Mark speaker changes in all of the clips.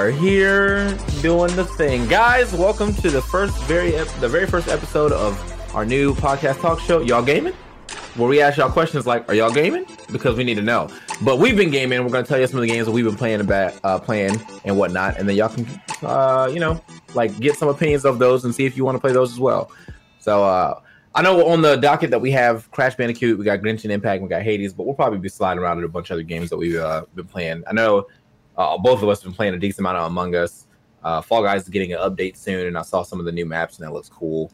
Speaker 1: Are here doing the thing, guys. Welcome to the first very ep- the very first episode of our new podcast talk show. Y'all gaming? Where we ask y'all questions like, "Are y'all gaming?" Because we need to know. But we've been gaming. We're gonna tell you some of the games that we've been playing about, uh, playing and whatnot, and then y'all can, uh, you know, like get some opinions of those and see if you want to play those as well. So uh, I know on the docket that we have Crash Bandicoot, we got Genshin Impact, we got Hades, but we'll probably be sliding around to a bunch of other games that we've uh, been playing. I know uh, both of us have been playing a decent amount of Among Us. Uh, Fall Guys is getting an update soon, and I saw some of the new maps, and that looks cool.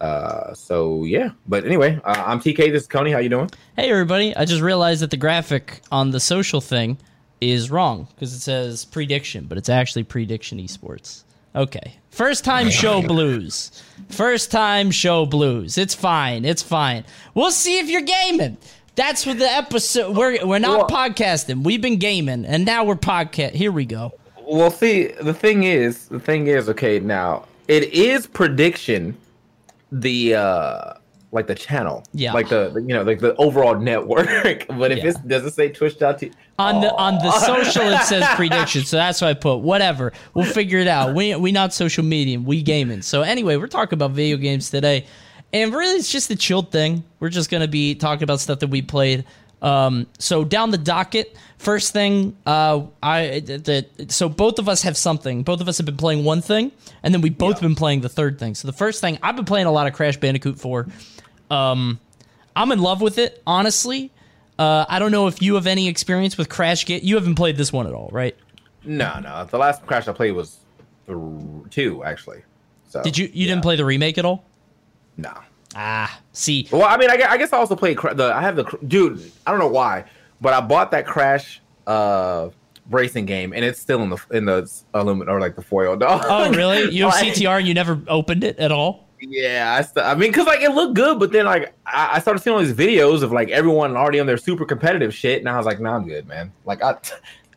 Speaker 1: Uh, so yeah, but anyway, uh, I'm TK. This is Coney. How you doing?
Speaker 2: Hey everybody! I just realized that the graphic on the social thing is wrong because it says prediction, but it's actually prediction esports. Okay, first time show blues. First time show blues. It's fine. It's fine. We'll see if you're gaming. That's what the episode. We're we're not
Speaker 1: Well-
Speaker 2: podcasting. We've been gaming, and now we're podcast. Here we go.
Speaker 1: Well, see, the thing is, the thing is, okay, now it is prediction, the uh like the channel,
Speaker 2: Yeah.
Speaker 1: like the, the- you know like the overall network. but if
Speaker 2: Yeah.
Speaker 1: it doesn't say Twitch.tv
Speaker 2: On the on the social it says prediction, so that's what I put. Whatever, we'll figure it out. We we not social media, we gaming. So anyway, we're talking about video games today, and really it's just a chilled thing. We're just gonna be talking about stuff that we played. Um, so down the docket, first thing, uh, I the so both of us have something. Both of us have been playing one thing, and then we both been playing the third thing. So the first thing I've been playing a lot of Crash Bandicoot 4. Um, I'm in love with it, honestly. Uh, I don't know if you have any experience with Crash Get. You haven't played this one at all, right?
Speaker 1: No, no. The last Crash I played was th- two actually. So
Speaker 2: Did you? You didn't play the remake at all?
Speaker 1: No.
Speaker 2: Ah, see,
Speaker 1: Well, I mean, I, gue- I guess I also played Cra- the. I have the dude. I don't know why, but I bought that Crash uh racing game, and it's still in the in the aluminum or like the foil dog.
Speaker 2: Oh, really? You have
Speaker 1: Like-
Speaker 2: CTR and you never opened it at all?
Speaker 1: Yeah, I, st- I mean, cause like it looked good, but then like I, I started seeing all these videos of like everyone already on their super competitive shit, and I was like, nah, I'm good, man. Like I,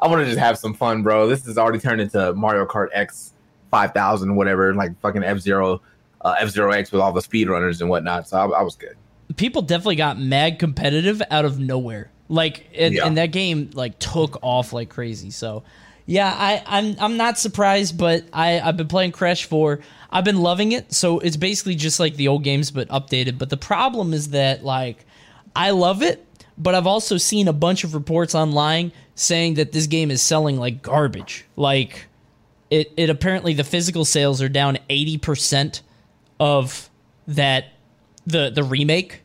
Speaker 1: I want to just have some fun, bro. This has already turned into Mario Kart X five thousand, whatever, like fucking F Zero, uh, F Zero X with all the speedrunners and whatnot. So I, I was good.
Speaker 2: people definitely got mad competitive out of nowhere. Like and,
Speaker 1: Yeah.
Speaker 2: and that game like took off like crazy. So yeah, I, I'm I'm not surprised, but I, I've been playing Crash 4. I've been loving it. So it's basically just like the old games but updated. But the problem is that like I love it, but I've also seen a bunch of reports online saying that this game is selling like garbage. Like it it apparently the physical sales are down 80% of that the the remake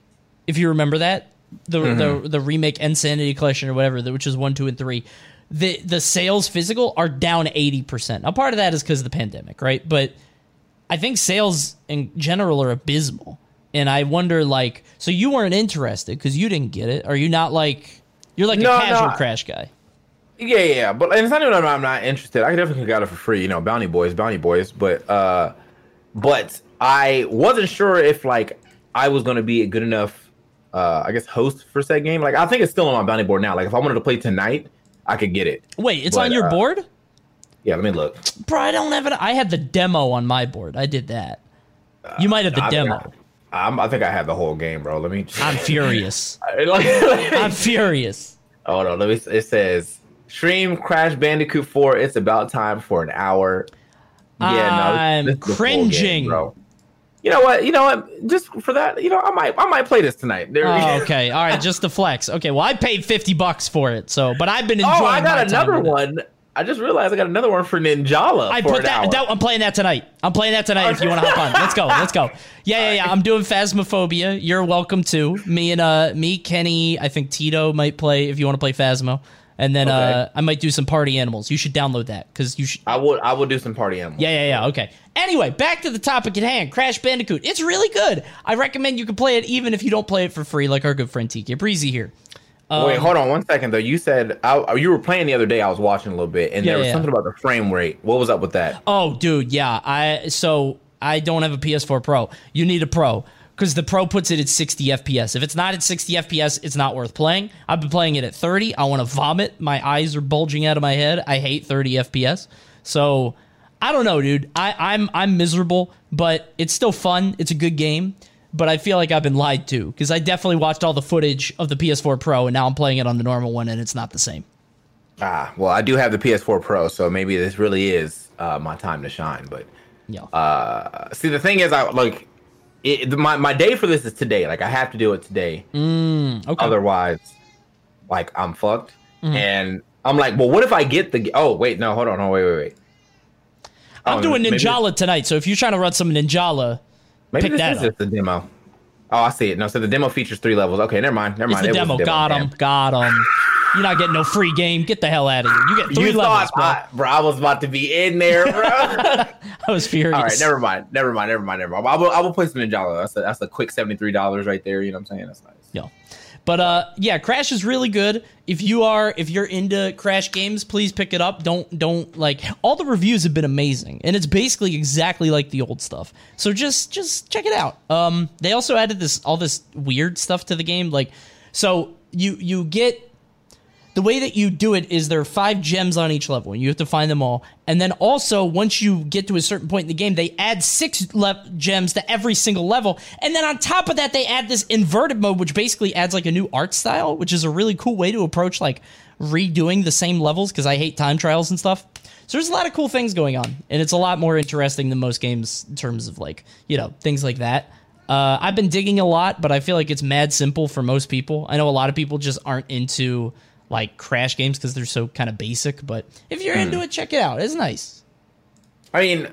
Speaker 2: if you remember that the the the remake Insanity Collection or whatever, which is one, two, and three. The the sales physical are down eighty percent. Now, part of that is because of the pandemic, right? But I think sales in general are abysmal, and I wonder, like, so you weren't interested because you didn't get it? Are you not like you're like
Speaker 1: No,
Speaker 2: a casual
Speaker 1: I-
Speaker 2: crash guy?
Speaker 1: Yeah, yeah, but and it's not even I'm not interested. I definitely got it for free, you know, Bounty Boys, Bounty Boys. But uh, but I wasn't sure if like I was gonna be a good enough, uh, I guess, host for said game. Like I think it's still on my bounty board now. Like if I wanted to play tonight, I could get it.
Speaker 2: Wait, it's
Speaker 1: But,
Speaker 2: on your
Speaker 1: uh,
Speaker 2: board,
Speaker 1: Yeah, let me look.
Speaker 2: bro. I don't have it. I had the demo on my board. I did that. You might have the
Speaker 1: I
Speaker 2: demo.
Speaker 1: I, I'm, I think I have the whole game, bro. Let me.
Speaker 2: I'm furious. I'm furious.
Speaker 1: Hold on, let me. It says stream Crash Bandicoot 4. It's about time for an hour.
Speaker 2: I'm
Speaker 1: this is the
Speaker 2: cringing.
Speaker 1: bro. You know what? You know what? Just for that, you know, I might, I might play this tonight. There,
Speaker 2: Oh, okay. All right. Just the flex. Okay. Well, I paid 50 bucks for it. So, but I've been enjoying
Speaker 1: oh, I got another one. I just realized I got another one for Ninjala.
Speaker 2: I
Speaker 1: for
Speaker 2: put that, that. I'm playing that tonight. I'm playing that tonight. If you want to hop on, let's go. Let's go. Yeah, yeah, yeah. I'm doing Phasmophobia. You're welcome to. Me and uh, me, Kenny. I think Tito might play if you want to play Phasmo. And then uh, I might do some party animals. You should download that because you should.
Speaker 1: I would, I would do some party animals.
Speaker 2: Yeah, yeah, yeah. Okay. Anyway, back to the topic at hand. Crash Bandicoot. It's really good. I recommend you can play it even if you don't play it for free, like our good friend Tiki Breezy here.
Speaker 1: Wait, hold on one second though. You said I, you were playing the other day. I was watching a little bit, and
Speaker 2: Yeah,
Speaker 1: there was
Speaker 2: yeah.
Speaker 1: something about the frame rate. What was up with that?
Speaker 2: Oh, dude, yeah. I so I don't have a PS4 Pro. You need a Pro because the Pro puts it at 60 FPS. If it's not at 60 FPS, it's not worth playing. I've been playing it at 30. I want to vomit. My eyes are bulging out of my head. I hate 30 FPS. So I don't know, dude. I, I'm I'm miserable, but it's still fun. It's a good game. But I feel like I've been lied to because I definitely watched all the footage of the PS4 Pro, and now I'm playing it on the normal one, and it's not the same.
Speaker 1: Ah, well, I do have the PS4 Pro, so maybe this really is uh, my time to shine. But
Speaker 2: Yeah.
Speaker 1: uh, see, the thing is, I like it, my my day for this is today. Like I have to do it today.
Speaker 2: okay.
Speaker 1: Otherwise, like I'm fucked.
Speaker 2: Mm-hmm.
Speaker 1: And I'm like, well, what if I get the? Oh, wait, no, hold on, no, wait, wait, wait.
Speaker 2: I'm
Speaker 1: Oh,
Speaker 2: doing Ninjala tonight, so if you're trying to run some Ninjala,
Speaker 1: Maybe
Speaker 2: pick
Speaker 1: this
Speaker 2: that
Speaker 1: is
Speaker 2: up.
Speaker 1: just the demo. Oh, I see it. No, so the demo features three levels. Okay, never mind. Never
Speaker 2: It's
Speaker 1: mind.
Speaker 2: the
Speaker 1: It was
Speaker 2: demo. Got him. Got him. You're not getting no free game. Get the hell out of here. You get three
Speaker 1: You
Speaker 2: levels, bro.
Speaker 1: I, bro, I was about to be in there, bro.
Speaker 2: I was furious.
Speaker 1: All right, never mind, never mind, never mind, never mind. I will, I will play some Ninjala. That's a, that's a quick seventy three dollars right there. You know what I'm saying? That's nice.
Speaker 2: Yeah. But uh yeah, Crash is really good. If you are if you're into Crash games, please pick it up. Don't don't like all the reviews have been amazing and it's basically exactly like the old stuff. So just just check it out. Um they also added this all this weird stuff to the game like so you you get the way that you do it is there are five gems on each level and you have to find them all. And then also once you get to a certain point in the game they add six le- gems to every single level. And then on top of that they add this inverted mode which basically adds like a new art style which is a really cool way to approach like redoing the same levels because i hate time trials and stuff. So there's a lot of cool things going on and it's a lot more interesting than most games in terms of like you know things like that. Uh, I've been digging a lot, but I feel like it's mad simple for most people. I know a lot of people just aren't into like crash games because they're so kind of basic. But if you're into it, check it out. It's nice.
Speaker 1: I mean,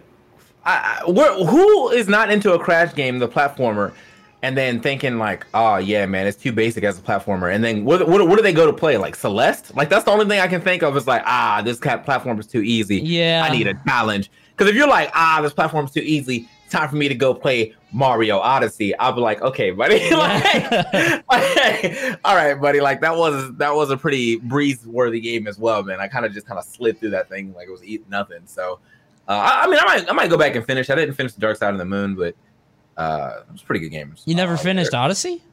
Speaker 1: I, I, who is not into a Crash game, the platformer, and then thinking like, oh yeah, man, it's too basic as a platformer, and then what, what, what do they go to play? Like Celeste? Like that's the only thing I can think of is like, ah, this cat platform is too easy.
Speaker 2: Yeah.
Speaker 1: I need a challenge. Because if you're like, ah, this platform is too easy, time for me to go play Mario Odyssey. I'll be like, okay, buddy, like, like, all right, buddy, like that was that was a pretty breeze worthy game as well, man. I kind of just kind of slid through that thing like it was eating nothing. So, uh, I, I mean, I might I might go back and finish. I didn't finish the Dark Side of the Moon, but uh, it was a pretty good game.
Speaker 2: You never
Speaker 1: Uh,
Speaker 2: finished Odyssey?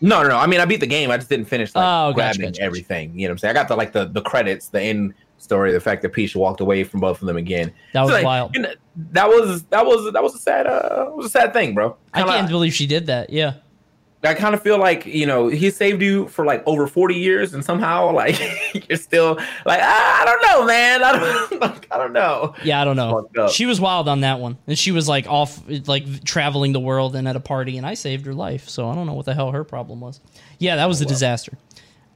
Speaker 1: No, no, no. I mean, I beat the game. I just didn't finish like
Speaker 2: Oh,
Speaker 1: grabbing
Speaker 2: gotcha, gotcha.
Speaker 1: everything. You know what I'm saying? I got the like the the credits, the end story, the fact that Peach walked away from both of them again.
Speaker 2: That was
Speaker 1: So, like,
Speaker 2: wild.
Speaker 1: you know, that was that was that was a sad uh was a sad thing, bro.
Speaker 2: I
Speaker 1: Kinda-
Speaker 2: can't believe she did that. Yeah.
Speaker 1: I kind of feel like you know he saved you for like over forty years, and somehow like you're still like ah, I don't know, man. I don't, I don't know.
Speaker 2: Yeah, I don't know. She was wild on that one, and she was like off, like traveling the world and at a party, and I saved her life. So I don't know what the hell her problem was. Yeah, that was a disaster.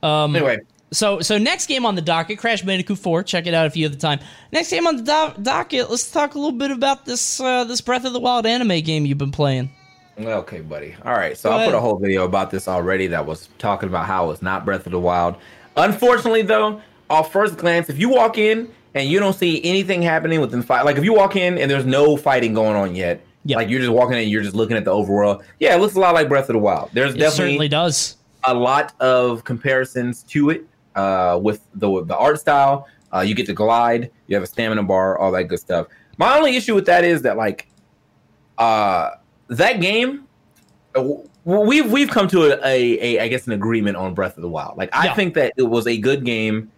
Speaker 1: Anyway,
Speaker 2: So, so next game on the docket, Crash Bandicoot Four. Check it out if you have the time. Next game on the do- docket. Let's talk a little bit about this uh, this Breath of the Wild anime game you've been playing.
Speaker 1: Okay, buddy. All right. So
Speaker 2: Go
Speaker 1: I put a whole video about this already that was talking about how it's not Breath of the Wild. Unfortunately, though, off first glance, if you walk in and you don't see anything happening within fight, like if you walk in and there's no fighting going on yet,
Speaker 2: Yeah.
Speaker 1: like you're just walking in and you're just looking at the overworld, yeah, it looks a lot like Breath of the Wild. There's
Speaker 2: It
Speaker 1: definitely
Speaker 2: certainly does.
Speaker 1: a lot of comparisons to it uh, with the the art style. Uh, you get to glide, you have a stamina bar, all that good stuff. My only issue with that is that like uh, that game, uh, we've we've come to a, a, a I guess an agreement on Breath of the Wild. Like I
Speaker 2: Yeah.
Speaker 1: think that it was a good game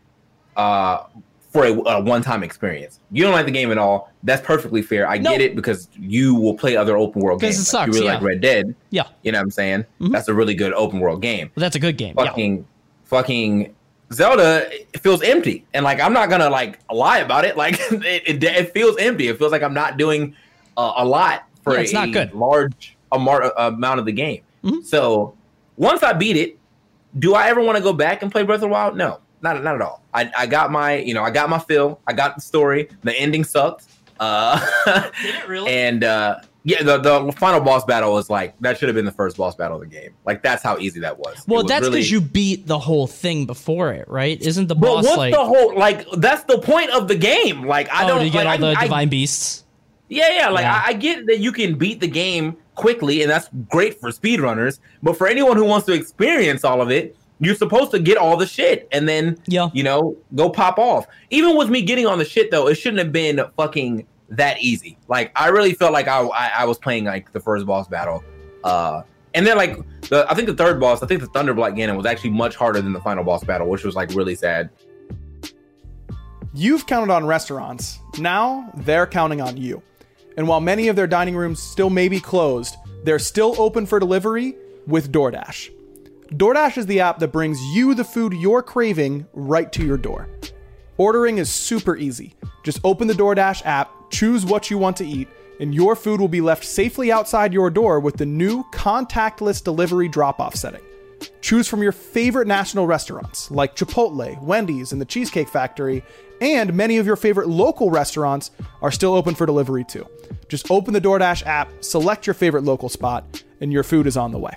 Speaker 1: uh, for a, a one time experience. You don't like the game at all. That's perfectly fair. I
Speaker 2: No.
Speaker 1: get it because you will play other open world games.
Speaker 2: it
Speaker 1: Like, you
Speaker 2: sucks,
Speaker 1: really
Speaker 2: yeah.
Speaker 1: like Red Dead.
Speaker 2: Yeah,
Speaker 1: You know what I'm saying?
Speaker 2: Mhm.
Speaker 1: That's a really good open world game
Speaker 2: but that's a good game. Yeah.
Speaker 1: fucking fucking Zelda it feels empty. And like I'm not gonna like lie about it. Like it, it, it feels empty. It feels like I'm not doing uh, a lot for
Speaker 2: Yeah, it's
Speaker 1: a
Speaker 2: not good.
Speaker 1: large amar- amount of the game.
Speaker 2: Mhm.
Speaker 1: So once I beat it, do I ever want to go back and play Breath of the Wild? No, not not at all. I, I got my you know I got my fill. I got the story. The ending sucked. Uh,
Speaker 2: Did it really?
Speaker 1: and uh, yeah, the, the final boss battle was like that should have been the first boss battle of the game. Like that's how easy that was.
Speaker 2: Well,
Speaker 1: was
Speaker 2: that's
Speaker 1: really-
Speaker 2: because you beat the whole thing before it, right? Isn't the
Speaker 1: But
Speaker 2: boss
Speaker 1: what's
Speaker 2: like?
Speaker 1: the whole like? That's the point of the game. Like I
Speaker 2: oh,
Speaker 1: don't
Speaker 2: to get
Speaker 1: like,
Speaker 2: all
Speaker 1: I-
Speaker 2: the
Speaker 1: I-
Speaker 2: divine beasts.
Speaker 1: Yeah, yeah. Like
Speaker 2: Yeah.
Speaker 1: I, I get that you can beat the game quickly, and that's great for speedrunners. But for anyone who wants to experience all of it, you're supposed to get all the shit and then
Speaker 2: Yeah.
Speaker 1: you know go pop off. Even with me getting on the shit though, it shouldn't have been fucking that easy. Like I really felt like I I, I was playing like the first boss battle. Uh and then like the I think the third boss, I think the Thunderblight Ganon was actually much harder than the final boss battle, which was like really sad.
Speaker 3: You've counted on restaurants. Now they're counting on you. And while many of their dining rooms still may be closed, they're still open for delivery with DoorDash. DoorDash is the app that brings you the food you're craving right to your door. Ordering is super easy. Just open the DoorDash app, choose what you want to eat, and your food will be left safely outside your door with the new contactless delivery drop off setting. Choose from your favorite national restaurants like Chipotle, Wendy's, and the Cheesecake Factory, and many of your favorite local restaurants are still open for delivery too. Just open the DoorDash app, select your favorite local spot, and your food is on the way.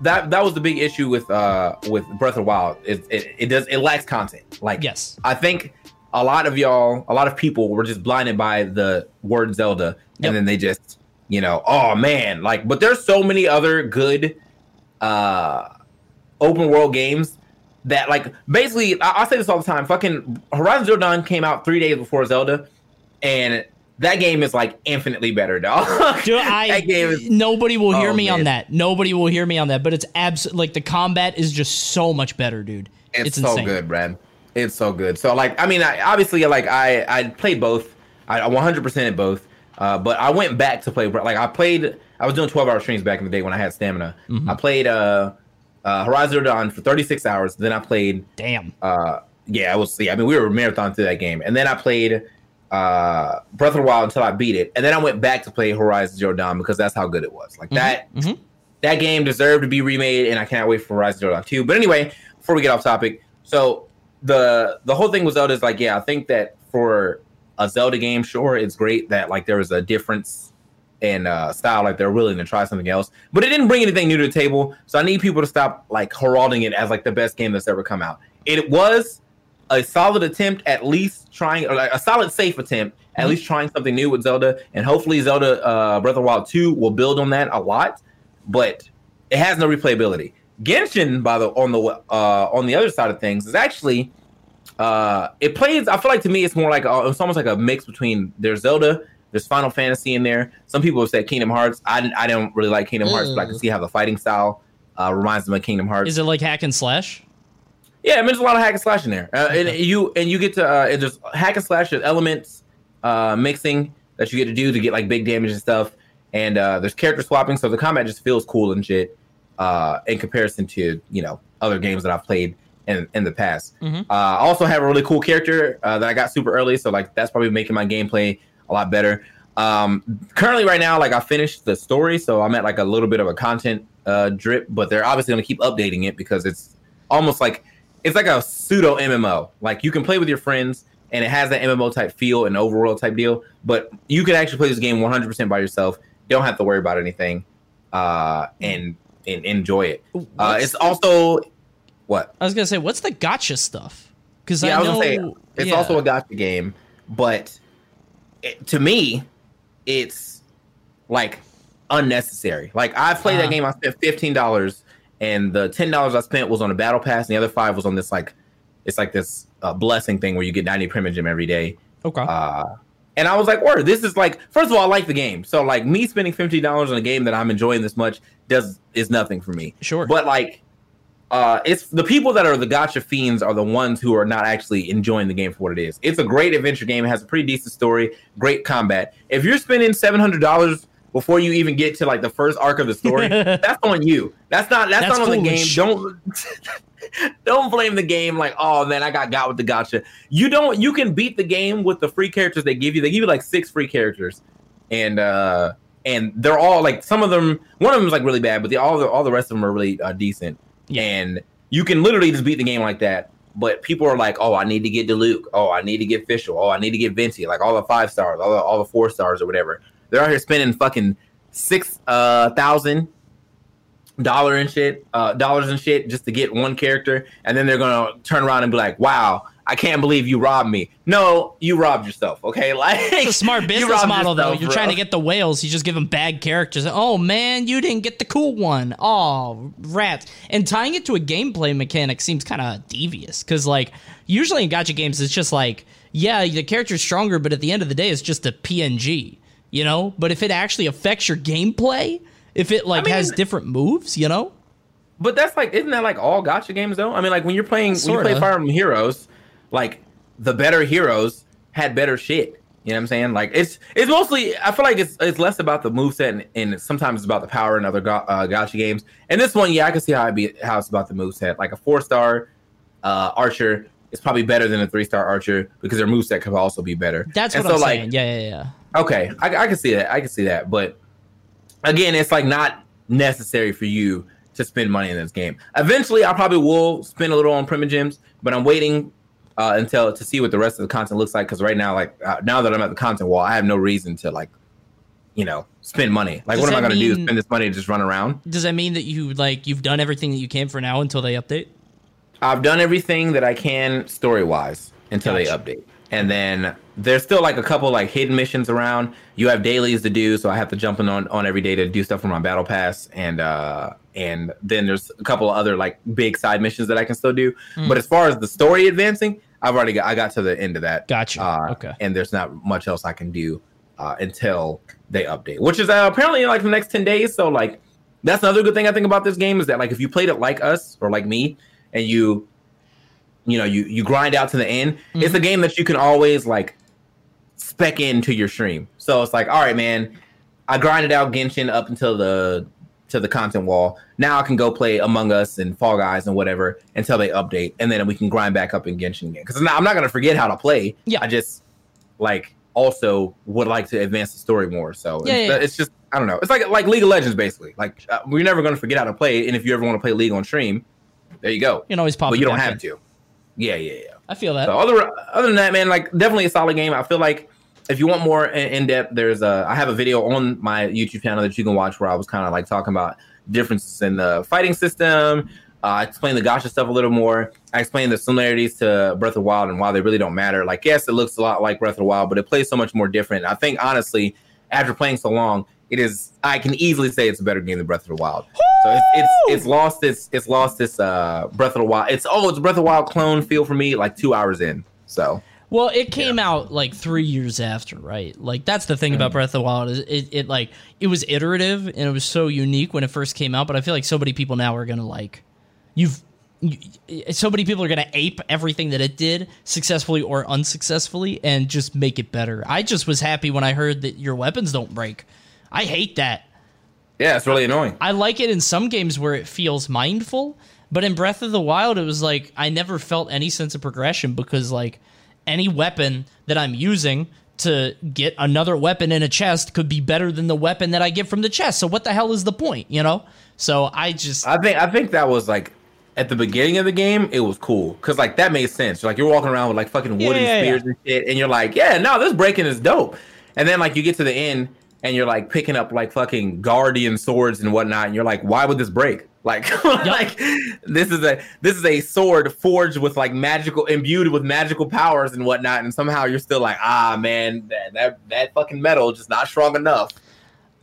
Speaker 1: That that was the big issue with uh with Breath of the Wild. It it, it does it lacks content. Like
Speaker 2: Yes.
Speaker 1: I think a lot of y'all, a lot of people were just blinded by the word Zelda,
Speaker 2: Yep.
Speaker 1: and then they just you know, oh man, like. But there's so many other good uh open world games that like basically I, I say this all the time. Fucking Horizon Zero Dawn came out three days before Zelda, and that game is like infinitely better, dog.
Speaker 2: Dude, I
Speaker 1: that game is
Speaker 2: nobody will hear
Speaker 1: Oh,
Speaker 2: me on that. Nobody will hear me on that. But it's abs like the combat is just so much better, dude.
Speaker 1: It's,
Speaker 2: It's,
Speaker 1: so
Speaker 2: insane.
Speaker 1: good, Brad. It's so good. So like, I mean, I, obviously, like I I played both. I 100 percent at both. Uh, but I went back to play. Like I played. I was doing 12 hour streams back in the day when I had stamina.
Speaker 2: Mm-hmm.
Speaker 1: I played uh, uh, Horizon Dawn for 36 hours. Then I played.
Speaker 2: Damn.
Speaker 1: Uh, yeah, I was. Yeah, I mean, we were marathon through that game, and then I played uh, Breath of the Wild until I beat it, and then I went back to play Horizon Zero Dawn because that's how good it was. Like that
Speaker 2: mhm.
Speaker 1: that game deserved to be remade, and I cannot wait for Horizon Zero Dawn 2. But anyway, before we get off topic, so the the whole thing with Zelda is like, yeah, I think that for a Zelda game, sure, it's great that like there was a difference in uh, style, like they're willing to try something else, but it didn't bring anything new to the table. So I need people to stop like heralding it as like the best game that's ever come out. It was a solid attempt, at least trying, or like a solid safe attempt, at least trying something new with Zelda, and hopefully Zelda uh, Breath of the Wild 2 will build on that a lot but it has no replayability. Genshin, by the on the uh, on the other side of things, is actually uh, it plays. I feel like to me, it's more like a, it's almost like a mix between there's Zelda, there's Final Fantasy in there. Some people have said Kingdom Hearts. I I don't really like Kingdom Hearts, but I can see how the fighting style uh, reminds them of Kingdom Hearts.
Speaker 2: Is it like hack and slash?
Speaker 1: Yeah, I mean, there's a lot of hack and slash in there, uh, and you and you get to uh, there's hack and slash elements uh, mixing that you get to do to get like big damage and stuff, and uh, there's character swapping, so the combat just feels cool and shit uh, in comparison to you know other games that I've played in in the past.
Speaker 2: Mhm.
Speaker 1: Uh, I also have a really cool character uh, that I got super early, so like that's probably making my gameplay a lot better. Um, currently, right now, like I finished the story, so I'm at like a little bit of a content uh, drip, but they're obviously going to keep updating it because it's almost like it's like a pseudo MMO. Like you can play with your friends, and it has that MMO type feel and overworld type deal. But you can actually play this game 100% by yourself. You don't have to worry about anything, uh, and and enjoy it. Uh, it's also what
Speaker 2: I was gonna say, what's the gotcha stuff? Because
Speaker 1: yeah,
Speaker 2: I
Speaker 1: I, was
Speaker 2: know
Speaker 1: gonna say it's
Speaker 2: yeah.
Speaker 1: also a gotcha game, but it, to me, it's like unnecessary. Like I played
Speaker 2: Ah.
Speaker 1: that game, I spent fifteen dollars, and the ten dollars I spent was on a battle pass, and the other five was on this like it's like this uh, blessing thing where you get ninety primogem every day.
Speaker 2: okay.
Speaker 1: Uh, and I was like, "Word, this is like." First of all, I like the game, so like me spending fifty dollars on a game that I'm enjoying this much does is nothing for me.
Speaker 2: Sure.
Speaker 1: but like, uh, it's the people that are the gotcha fiends are the ones who are not actually enjoying the game for what it is. It's a great adventure game. It has a pretty decent story, great combat. If you're spending seven hundred dollars before you even get to like the first arc of the story, that's on you. That's not that's,
Speaker 2: That's
Speaker 1: not on the game. Don't don't blame the game like, oh man, I got got with the gotcha. You don't you can beat the game with the free characters they give you. They give you like six free characters. And uh and they're all like some of them one of them is like really bad, but the all the all the rest of them are really uh, decent.
Speaker 2: Yeah.
Speaker 1: And you can literally just beat the game like that. But people are like, oh, I need to get Diluc. Oh, I need to get Fischl. Oh, I need to get Venti. Like all the five stars, all the, all the four stars or whatever. They're out here spending fucking six uh thousand dollar and shit, uh, dollars and shit just to get one character, and then they're gonna turn around and be like, "Wow, I can't believe you robbed me." No, you robbed yourself. Okay, like
Speaker 2: It's a smart business model, though. You're
Speaker 1: bro.
Speaker 2: trying to get the whales. You just give them bad characters. Oh man, you didn't get the cool one. Oh rats! And tying it to a gameplay mechanic seems kind of devious because, like, usually in gotcha games, it's just like, yeah, the character's stronger, but at the end of the day, it's just a PNG, you know. But if it actually affects your gameplay, if it like
Speaker 1: I mean-
Speaker 2: has different moves, you know,
Speaker 1: But that's like, isn't that like all gotcha games though? I mean, like when you're playing, when you play Fire Emblem Heroes, like the better heroes had better shit. You know what I'm saying? Like it's it's mostly I feel like it's it's less about the moveset and, and sometimes it's about the power in other go, uh, gotcha games. And this one, yeah, I can see how it be how it's about the moveset. Like a four star uh, archer is probably better than a three star archer because their moveset could also be better.
Speaker 2: that's
Speaker 1: And
Speaker 2: what I'm
Speaker 1: like,
Speaker 2: saying. Yeah, yeah, yeah.
Speaker 1: Okay, I, I can see that. I can see that. But again, it's like not necessary for you to spend money in this game. Eventually, I probably will spend a little on primogems, but I'm waiting uh, until to see what the rest of the content looks like. Because right now, like uh, now that I'm at the content wall, I have no reason to like, you know, spend money. Like,
Speaker 2: Does
Speaker 1: what am I going to do? Spend this money to just run around?
Speaker 2: Does that mean that you like you've done everything that you can for now until they update?
Speaker 1: I've done everything that I can story wise until
Speaker 2: Gotcha.
Speaker 1: they update. And then there's still like a couple like hidden missions around. You have dailies to do, so I have to jump in on, on every day to do stuff for my battle pass. And uh and then there's a couple of other like big side missions that I can still do.
Speaker 2: Hmm.
Speaker 1: But as far as the story advancing, I've already got I got to the end of that.
Speaker 2: Gotcha.
Speaker 1: Uh,
Speaker 2: Okay.
Speaker 1: And there's not much else I can do uh, until they update, which is uh, apparently like the next ten days. So like that's another good thing I think about this game is that like if you played it like us or like me, and you you know you you grind out to the end, it's a game that you can always like spec into your stream. So it's like, all right, man, I grinded out Genshin up until the to the content wall. Now I can go play Among Us and Fall Guys and whatever until they update, and then we can grind back up in Genshin again. Because I'm not gonna forget how to play.
Speaker 2: Yeah.
Speaker 1: I just like also would like to advance the story more. So
Speaker 2: Yeah,
Speaker 1: it's,
Speaker 2: yeah.
Speaker 1: it's just I don't know. It's like like League of Legends basically. Like uh, we're never gonna forget how to play, and if you ever want to play League on stream, there you go.
Speaker 2: You can always pop.
Speaker 1: But you don't have to. Yeah, yeah, yeah.
Speaker 2: I feel that.
Speaker 1: So other other than that, man, like definitely a solid game. I feel like if you want more in, depth, there's a I have a video on my YouTube channel that you can watch where I was kind of like talking about differences in the fighting system. Uh, I explained the gotcha stuff a little more. I explained the similarities to Breath of Wild and why they really don't matter. Like, yes, it looks a lot like Breath of Wild, but it plays so much more different. I think honestly, after playing so long, it is. I can easily say it's a better game than Breath of the Wild. So it's, it's it's lost its it's lost this uh Breath of the Wild. It's oh it's Breath of the Wild clone feel for me like two hours in. So
Speaker 2: Well, it came out like three years after, right? Like that's the thing
Speaker 1: Mm.
Speaker 2: about Breath of the Wild is it, it like it was iterative and it was so unique when it first came out. But I feel like so many people now are gonna like you've. You, so many people are gonna ape everything that it did successfully or unsuccessfully and just make it better. I just was happy when I heard that your weapons don't break. I hate that.
Speaker 1: yeah, it's really annoying.
Speaker 2: I like it in some games where it feels mindful, but in Breath of the Wild, it was like I never felt any sense of progression because like any weapon that I'm using to get another weapon in a chest could be better than the weapon that I get from the chest. So what the hell is the point, you know? So I just
Speaker 1: I think I think that was like at the beginning of the game, it was cool because like that made sense. Like you're walking around with like fucking wooden
Speaker 2: Yeah, yeah,
Speaker 1: spears and shit, and you're like, yeah, no, this breaking is dope. And then like you get to the end and you're like picking up like fucking guardian swords and whatnot, and you're like, why would this break? Like, like this is a this is a sword forged with like magical imbued with magical powers and whatnot, and somehow you're still like, ah man, that that, that fucking metal just not strong enough.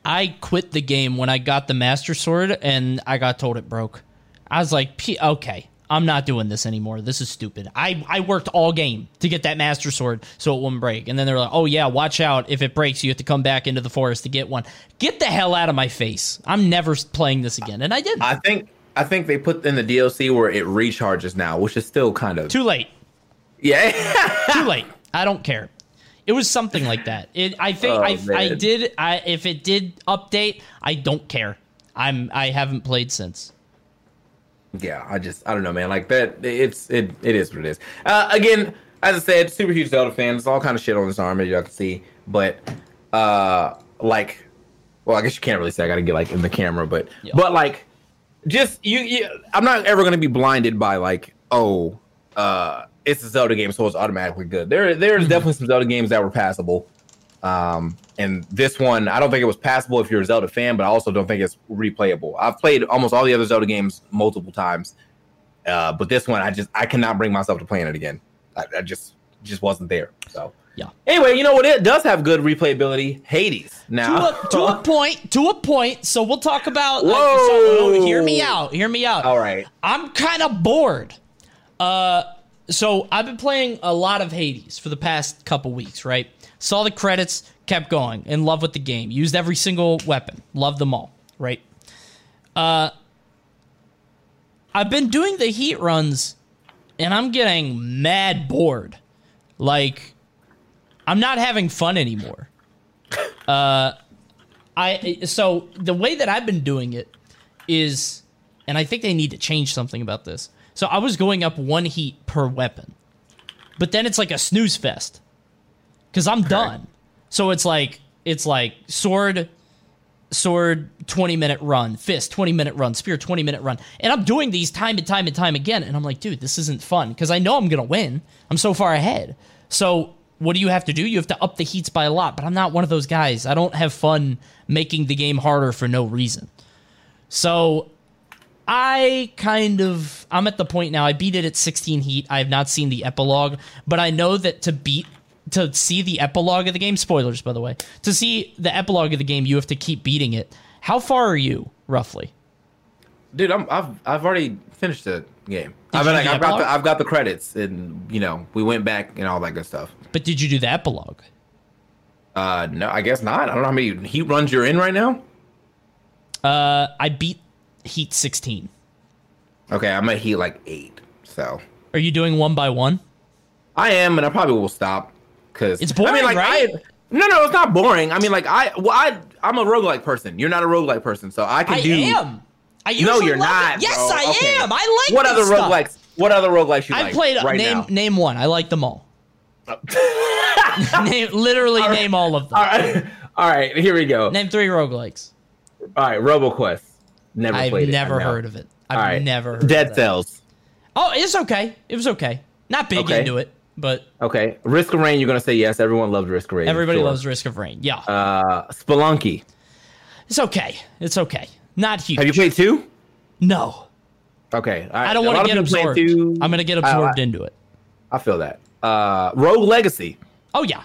Speaker 2: I quit the game when I got the Master Sword and I got told it broke. I was like, P- okay, I'm not doing this anymore. This is stupid. I, I worked all game to get that Master Sword so it wouldn't break. And then they're like, oh, yeah, watch out. If it breaks, you have to come back into the forest to get one. Get the hell out of my face. I'm never playing this again. And I didn't.
Speaker 1: I think I think they put in the DLC where it recharges now, which is still kind of
Speaker 2: Too late.
Speaker 1: yeah.
Speaker 2: Too late. I don't care. It was something like that. It. I think
Speaker 1: Oh,
Speaker 2: I, I did. I if it did update, I don't care. I'm. I haven't played since.
Speaker 1: Yeah, I just I don't know, man. Like that, it's it it is what it is. Uh, again, as I said, super huge Zelda fan. There's all kind of shit on this arm as y'all can see, but uh, like, well, I guess you can't really say. I got to get like in the camera, but
Speaker 2: Yeah.
Speaker 1: but like, just you, you. I'm not ever gonna be blinded by like, oh, uh, it's a Zelda game, so it's automatically good. There there's definitely some Zelda games that were passable. Um, and this one, I don't think it was passable if you're a Zelda fan, but I also don't think it's replayable. I've played almost all the other Zelda games multiple times, uh, but this one, I just I cannot bring myself to playing it again. I, I just just wasn't there. So
Speaker 2: Yeah.
Speaker 1: Anyway, you know what? It does have good replayability. Hades.
Speaker 2: to
Speaker 1: Now,
Speaker 2: a, to a point to a point so we'll talk about
Speaker 1: Whoa.
Speaker 2: so, hear me out hear me out
Speaker 1: all right.
Speaker 2: i'm kind of bored uh so i've been playing a lot of hades for the past couple weeks right saw the credits kept going. In love with the game. Used every single weapon. Loved them all. Right? Uh i've been doing the heat runs and i'm getting mad bored. Like i'm not having fun anymore. Uh, I so the way that I've been doing it is, and I think they need to change something about this. So I was going up one heat per weapon, but then it's like a snooze fest because I'm done. So it's like it's like sword, sword, twenty minute run, fist, twenty minute run, spear, twenty minute run, and I'm doing these time and time and time again, and I'm like, dude, this isn't fun because I know I'm gonna win. I'm so far ahead. So what do you have to do? You have to up the heats by a lot, but I'm not one of those guys. I don't have fun making the game harder for no reason. So I kind of I'm at the point now. I beat it at 16 heat. I have not seen the epilogue, but I know that to beat to see the epilogue of the game, spoilers by the way, to see the epilogue of the game, you have to keep beating it. How far are you roughly?
Speaker 1: dude, I'm, I've I've already finished the game.
Speaker 2: Did
Speaker 1: I've, been, like, I've got the? I've got the credits, and you know we went back and all that good stuff.
Speaker 2: But did you do the epilogue?
Speaker 1: Uh, no, I guess not. I don't know how many heat runs you're in right now.
Speaker 2: Uh, I beat heat 16.
Speaker 1: Okay, I'm at heat like eight, so
Speaker 2: Are you doing one by one?
Speaker 1: I am, and I probably will stop because
Speaker 2: It's boring,
Speaker 1: I mean, like,
Speaker 2: right?
Speaker 1: I, no, no, it's not boring. I mean, like I, well, I, I'm a roguelike person. You're not a roguelike person, so I can do
Speaker 2: I
Speaker 1: do.
Speaker 2: am. I
Speaker 1: No, you're not.
Speaker 2: It. Yes,
Speaker 1: bro.
Speaker 2: I
Speaker 1: Okay.
Speaker 2: am. I like
Speaker 1: what other
Speaker 2: stuff.
Speaker 1: roguelikes? What other roguelikes you
Speaker 2: I
Speaker 1: like I
Speaker 2: played uh,
Speaker 1: right
Speaker 2: name
Speaker 1: now?
Speaker 2: name one. I like them all. name literally name all of them.
Speaker 1: All right, all right, here we go.
Speaker 2: Name three roguelikes.
Speaker 1: All right, RoboQuest. Never
Speaker 2: I've
Speaker 1: played it.
Speaker 2: never
Speaker 1: I know.
Speaker 2: heard of it. I've
Speaker 1: All right,
Speaker 2: never heard
Speaker 1: Dead. Cells.
Speaker 2: Oh, it's okay. It was okay. Not big
Speaker 1: Okay.
Speaker 2: into it, but
Speaker 1: Okay, Risk of Rain. You're gonna say yes. Everyone loves Risk of Rain.
Speaker 2: everybody
Speaker 1: sure.
Speaker 2: loves Risk of Rain. Yeah,
Speaker 1: Uh, Spelunky.
Speaker 2: it's okay. It's okay. Not huge.
Speaker 1: Have you played two?
Speaker 2: No,
Speaker 1: Okay, right.
Speaker 2: I don't want to get absorbed.
Speaker 1: two.
Speaker 2: I'm gonna get absorbed
Speaker 1: I,
Speaker 2: into it.
Speaker 1: I feel that. Uh, Rogue Legacy.
Speaker 2: Oh yeah,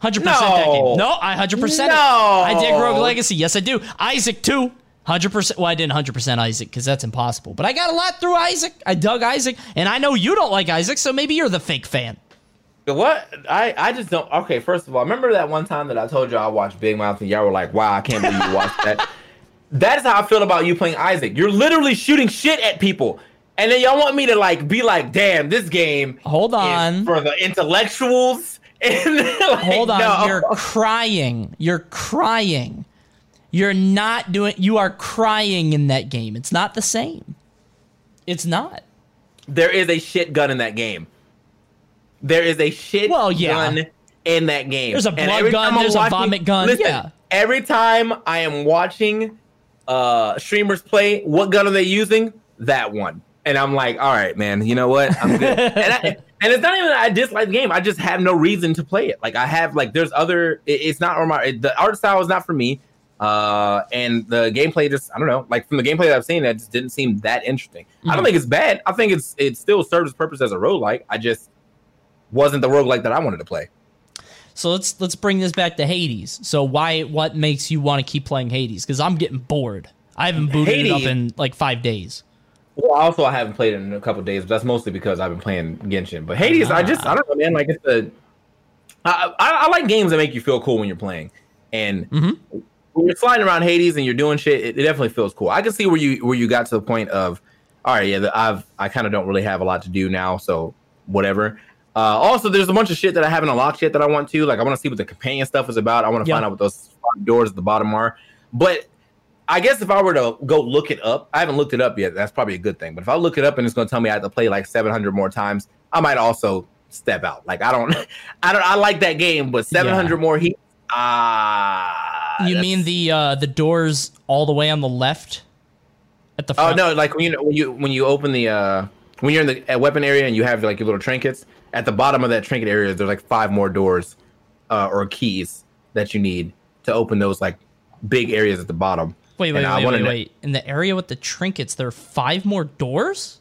Speaker 2: Hundred percent that
Speaker 1: No.
Speaker 2: game. No, I hundred percent.
Speaker 1: No.
Speaker 2: I dig Rogue Legacy. Yes, I do. Isaac too. Hundred percent. Well, I didn't hundred percent Isaac because that's impossible. But I got a lot through Isaac. I dug Isaac, and I know you don't like Isaac, so maybe you're the fake fan.
Speaker 1: What? I, I just don't. Okay, first of all, remember that one time that I told you I watched Big Mouth and y'all were like, wow, I can't believe you watched that. That is how I feel about you playing Isaac. You're literally shooting shit at people. And then y'all want me to like be like, damn, this game
Speaker 2: Hold
Speaker 1: is
Speaker 2: on.
Speaker 1: for the intellectuals. And like,
Speaker 2: Hold on.
Speaker 1: no.
Speaker 2: You're crying. You're crying. You're not doing. You are crying in that game. It's not the same. It's not.
Speaker 1: there is a shit gun in that game. There is a shit
Speaker 2: Well, yeah.
Speaker 1: gun in that game.
Speaker 2: There's a blood gun, there's a vomit gun,
Speaker 1: Listen,
Speaker 2: yeah.
Speaker 1: Every time I am watching uh streamers play, what gun are they using? That one. And I'm like, all right, man, you know what? I'm good. and, I, and it's not even that I dislike the game. I just have no reason to play it. Like I have like there's other it- it's not on my it- the art style is not for me. Uh and the gameplay just I don't know, like from the gameplay that I've seen, it just didn't seem that interesting. I
Speaker 2: Mm-hmm.
Speaker 1: don't think it's bad. I think it's it still serves its purpose as a roguelike. I just wasn't the roguelike that I wanted to play.
Speaker 2: So let's let's bring this back to Hades. So why what makes you want to keep playing Hades? Because I'm getting bored. I haven't booted it up in like five days.
Speaker 1: Well, also I haven't played it in a couple days, but that's mostly because I've been playing Genshin. But Hades, I just I don't know, man. Like it's a, I, I, I like games that make you feel cool when you're playing, and
Speaker 2: Mm-hmm.
Speaker 1: When you're flying around Hades and you're doing shit, it, it definitely feels cool. I can see where you where you got to the point of, all right, yeah, the, I've I kind of don't really have a lot to do now, so whatever. Uh, also, there's a bunch of shit that I haven't unlocked yet that I want to. Like, I want to see what the companion stuff is about. I want to
Speaker 2: Yeah.
Speaker 1: find out what those doors at the bottom are. But I guess if I were to go look it up, I haven't looked it up yet. That's probably a good thing. But if I look it up and it's going to tell me I have to play like 700 more times, I might also step out. Like I don't, I don't, I like that game, but 700 more heat. Ah,
Speaker 2: you
Speaker 1: that's-
Speaker 2: mean the uh the doors all the way on the left at the front?
Speaker 1: Oh no! Like when you when you when you open the uh when you're in the uh, weapon area and you have like your little trinkets at the bottom of that trinket area, there's like five more doors uh, or keys that you need to open those like big areas at the bottom.
Speaker 2: Wait, wait,
Speaker 1: And
Speaker 2: wait, wait, wait. In the area with the trinkets, there are five more doors.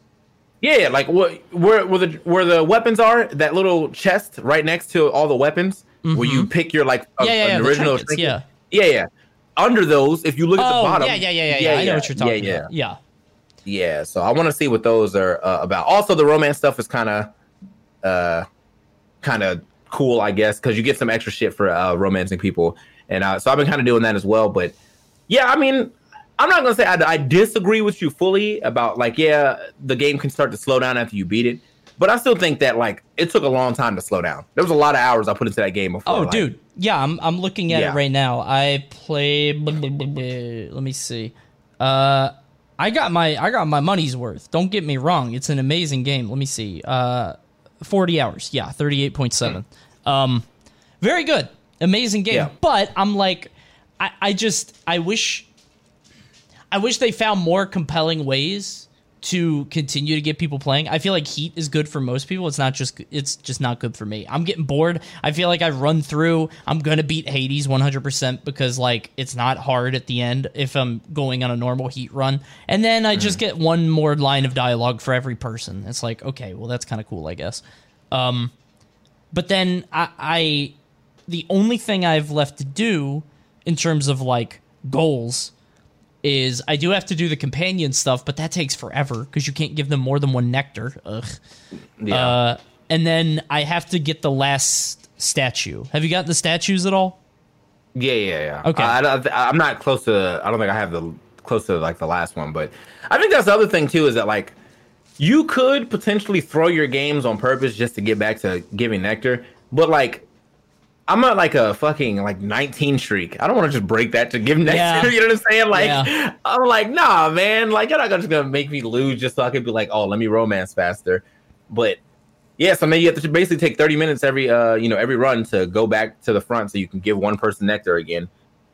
Speaker 1: Yeah, yeah, like what where where the where the weapons are, that little chest right next to all the weapons, where you pick your like a-
Speaker 2: Mm-hmm. Yeah, yeah, yeah,
Speaker 1: original
Speaker 2: trinkets,
Speaker 1: trinket.
Speaker 2: yeah.
Speaker 1: Yeah, yeah. Under those, if you look at the
Speaker 2: Oh,
Speaker 1: bottom,
Speaker 2: yeah, yeah, yeah, yeah, I know what you're talking
Speaker 1: yeah,
Speaker 2: about. Yeah.
Speaker 1: Yeah, so I want to see what those are uh, about. Also, the romance stuff is kind of, uh, kind of cool, I guess, because you get some extra shit for uh, romancing people, and uh, so I've been kind of doing that as well. But yeah, I mean, I'm not gonna say I, I disagree with you fully about like, yeah, the game can start to slow down after you beat it, but I still think that like it took a long time to slow down. There was a lot of hours I put into that game before.
Speaker 2: Oh,
Speaker 1: like-
Speaker 2: dude. Yeah, I'm I'm looking at
Speaker 1: Yeah.
Speaker 2: it right now. I played. blah, blah, blah. Let me see. Uh, I got my I got my money's worth. Don't get me wrong. It's an amazing game. Let me see. Uh, 40 hours. Yeah, 38.7. Um, very good. Amazing game.
Speaker 1: Yeah.
Speaker 2: But I'm like, I I just I wish I wish they found more compelling ways to continue to get people playing. I feel like Heat is good for most people. It's not just it's just not good for me. I'm getting bored. I feel like I've run through. I'm gonna beat Hades 100% because like it's not hard at the end if I'm going on a normal Heat run. And then I just get one more line of dialogue for every person. It's like okay, well that's kind of cool, I guess. Um, but then I, I the only thing I've left to do in terms of like goals is I do have to do the companion stuff, but that takes forever because you can't give them more than one nectar. Ugh.
Speaker 1: yeah.
Speaker 2: Uh, and then I have to get the last statue. Have you gotten the statues at all?
Speaker 1: Yeah, yeah, yeah.
Speaker 2: Okay.
Speaker 1: I, I'm not close to. I don't think I have the close to like the last one, but I think that's the other thing too is that like you could potentially throw your games on purpose just to get back to giving nectar, but like. I'm not like a fucking like 19 streak. I don't want to just break that to give nectar.
Speaker 2: Yeah.
Speaker 1: You know what I'm saying? Like
Speaker 2: Yeah.
Speaker 1: I'm like, nah, man. Like you're not just gonna make me lose just so I could be like, oh, let me romance faster. But yeah, so maybe you have to basically take 30 minutes every uh you know every run to go back to the front so you can give one person nectar again,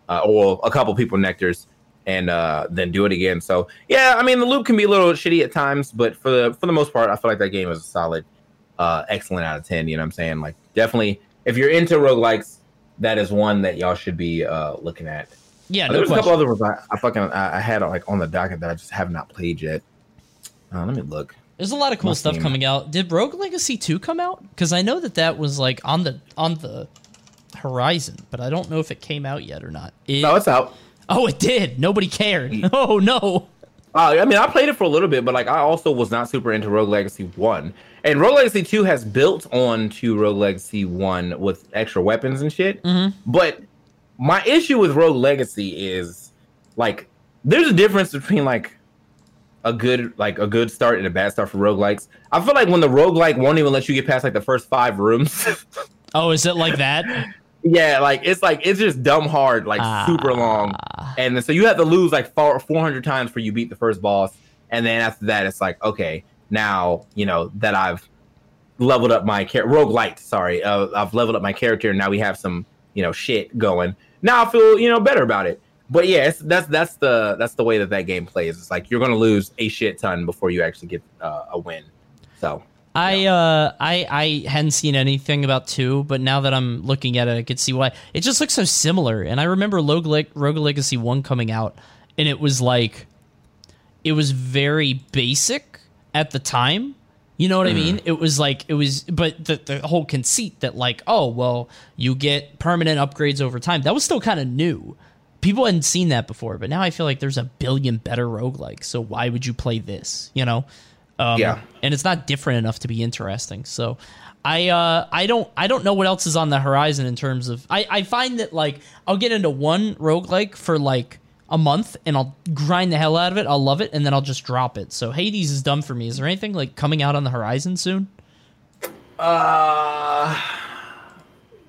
Speaker 1: uh, or a couple people nectars, and uh then do it again. So yeah, I mean the loop can be a little shitty at times, but for the for the most part, I feel like that game is a solid, uh, excellent out of 10. You know what I'm saying? Like definitely, if you're into roguelikes, that is one that y'all should be uh looking at.
Speaker 2: Yeah,
Speaker 1: Uh,
Speaker 2: no
Speaker 1: There's a couple other ones I, I fucking I, I had like on the docket that I just have not played yet. Uh, let me look.
Speaker 2: There's a lot of cool
Speaker 1: Must
Speaker 2: stuff
Speaker 1: be-
Speaker 2: coming out. Did Rogue Legacy 2 come out? Because I know that that was like on the on the Horizon, but I don't know if it came out yet or not. It-
Speaker 1: No, it's out.
Speaker 2: oh, it did. Nobody cared. Oh no.
Speaker 1: Uh, I mean, I played it for a little bit, but like I also was not super into Rogue Legacy One, and Rogue Legacy Two has built on to Rogue Legacy One with extra weapons and shit. But my issue with Rogue Legacy is like there's a difference between like a good like a good start and a bad start for roguelikes. I feel like when the roguelike won't even let you get past like the first five rooms.
Speaker 2: Oh, is it like that?
Speaker 1: Yeah, like it's like it's just dumb hard, like super long, and then, so you have to lose like four four hundred times for you beat the first boss, and then after that it's like okay, now you know that I've leveled up my char- roguelite. Sorry, uh, I've leveled up my character, and now we have some you know shit going. Now I feel you know better about it. But yeah, it's, that's that's the that's the way that that game plays. It's like you're gonna lose a shit ton before you actually get uh, a win. So
Speaker 2: I uh I I hadn't seen anything about two, but now that I'm looking at it, I could see why. It just looks so similar. And I remember Rogue, Le- Rogue Legacy one coming out, and it was like, it was very basic at the time. You know what I mean? It was like it was, but the the whole conceit that like, oh well, you get permanent upgrades over time. That was still kind of new. People hadn't seen that before, but now I feel like there's a billion better roguelikes. So why would you play this? You know? Um,
Speaker 1: Yeah.
Speaker 2: and it's not different enough to be interesting. So, I uh, I don't I don't know what else is on the horizon in terms of I I find that like I'll get into one roguelike for like a month and I'll grind the hell out of it. I'll love it and then I'll just drop it. So Hades is done for me. Is there anything like coming out on the horizon soon?
Speaker 1: Uh,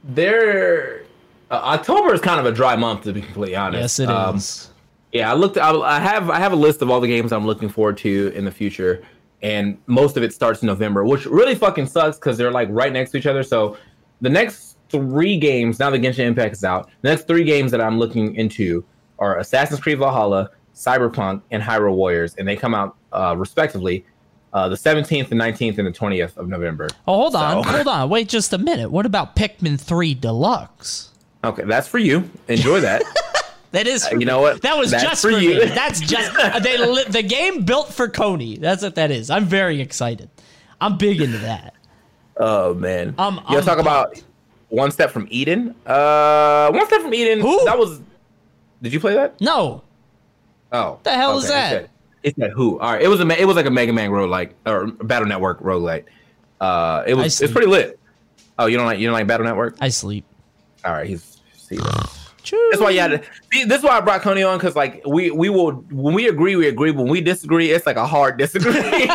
Speaker 1: there. Uh, October is kind of a dry month to be completely honest.
Speaker 2: Yes, it is.
Speaker 1: Um, Yeah, I looked. I, I have. I have a list of all the games I'm looking forward to in the future, and most of it starts in November, which really fucking sucks because they're like right next to each other. So the next three games now that Genshin Impact is out, the next three games that I'm looking into are Assassin's Creed Valhalla, Cyberpunk, and Hyrule Warriors, and they come out uh, respectively uh, the 17th, the 19th, and the 20th of November.
Speaker 2: Oh, hold on,
Speaker 1: So-
Speaker 2: hold on. Wait just a minute. What about Pikmin 3 Deluxe?
Speaker 1: Okay, that's for you. Enjoy that.
Speaker 2: That is,
Speaker 1: you know what?
Speaker 2: That was
Speaker 1: That's
Speaker 2: just
Speaker 1: for
Speaker 2: for,
Speaker 1: you.
Speaker 2: me. That's just uh, they the game built for Coney. That's what that is. I'm very excited. I'm big into that.
Speaker 1: Oh man.
Speaker 2: Um,
Speaker 1: you want
Speaker 2: I'm
Speaker 1: to talk about One Step from Eden? Uh, One Step from Eden.
Speaker 2: Who?
Speaker 1: That was. Did you play that?
Speaker 2: No,
Speaker 1: Oh,
Speaker 2: The hell is that?
Speaker 1: It said, it said who? All right, it was a. It was like a Mega Man road roguelike or Battle Network roguelike. Uh, it was. It's pretty lit. Oh, you don't like you don't like Battle Network?
Speaker 2: I sleep.
Speaker 1: All right, he's. See, that's why you had to. This is why I brought Coney on because like we we will when we agree we agree when we disagree it's like a hard disagree.